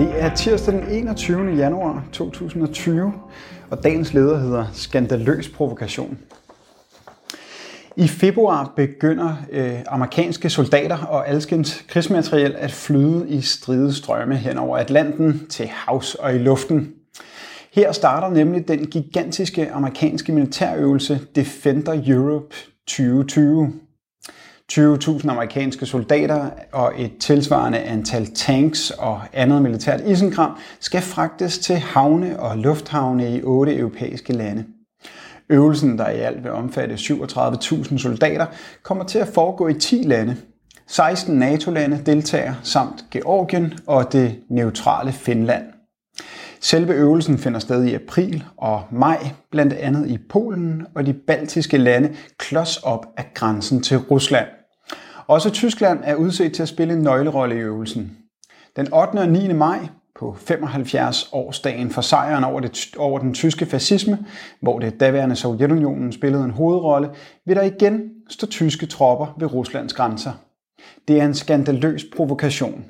Det er tirsdag den 21. januar 2020, og dagens leder hedder Skandaløs provokation. I februar begynder øh, amerikanske soldater og alskens krigsmateriel at flyde i stridestrømme hen over Atlanten til havs og i luften. Her starter nemlig den gigantiske amerikanske militærøvelse Defender Europe 2020. 20.000 amerikanske soldater og et tilsvarende antal tanks og andet militært isenkram skal fragtes til havne og lufthavne i otte europæiske lande. Øvelsen, der i alt vil omfatte 37.000 soldater, kommer til at foregå i 10 lande. 16 NATO-lande deltager, samt Georgien og det neutrale Finland. Selve øvelsen finder sted i april og maj, blandt andet i Polen og de baltiske lande, klods op af grænsen til Rusland. Også Tyskland er udset til at spille en nøglerolle i øvelsen. Den 8. og 9. maj på 75 årsdagen for sejren over, det, over den tyske fascisme, hvor det daværende Sovjetunionen spillede en hovedrolle, vil der igen stå tyske tropper ved Ruslands grænser. Det er en skandaløs provokation.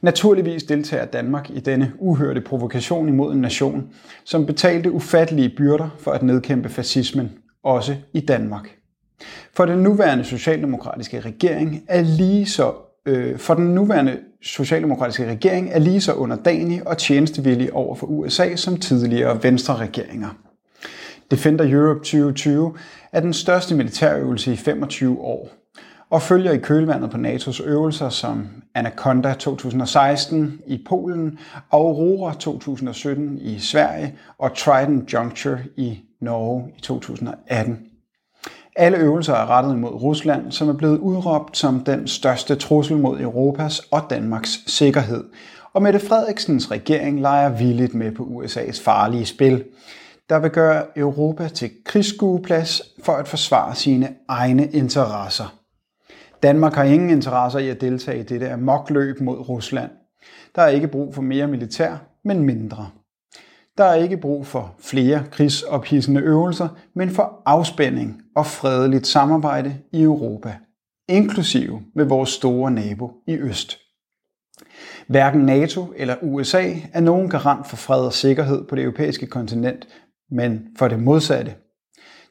Naturligvis deltager Danmark i denne uhørte provokation imod en nation, som betalte ufattelige byrder for at nedkæmpe fascismen, også i Danmark. For den nuværende socialdemokratiske regering er lige så øh, for den nuværende socialdemokratiske regering er lige så underdanig og tjenestevillig over for USA som tidligere venstre regeringer. Defender Europe 2020 er den største militærøvelse i 25 år og følger i kølvandet på NATO's øvelser som Anaconda 2016 i Polen, Aurora 2017 i Sverige og Trident Juncture i Norge i 2018. Alle øvelser er rettet mod Rusland, som er blevet udråbt som den største trussel mod Europas og Danmarks sikkerhed. Og Mette Frederiksens regering leger villigt med på USA's farlige spil, der vil gøre Europa til krigsskueplads for at forsvare sine egne interesser. Danmark har ingen interesser i at deltage i dette amokløb mod Rusland. Der er ikke brug for mere militær, men mindre. Der er ikke brug for flere krigsophidsende øvelser, men for afspænding og fredeligt samarbejde i Europa, inklusive med vores store nabo i øst. Hverken NATO eller USA er nogen garant for fred og sikkerhed på det europæiske kontinent, men for det modsatte.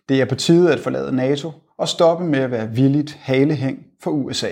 Det er på tide at forlade NATO og stoppe med at være villigt halehæng for USA.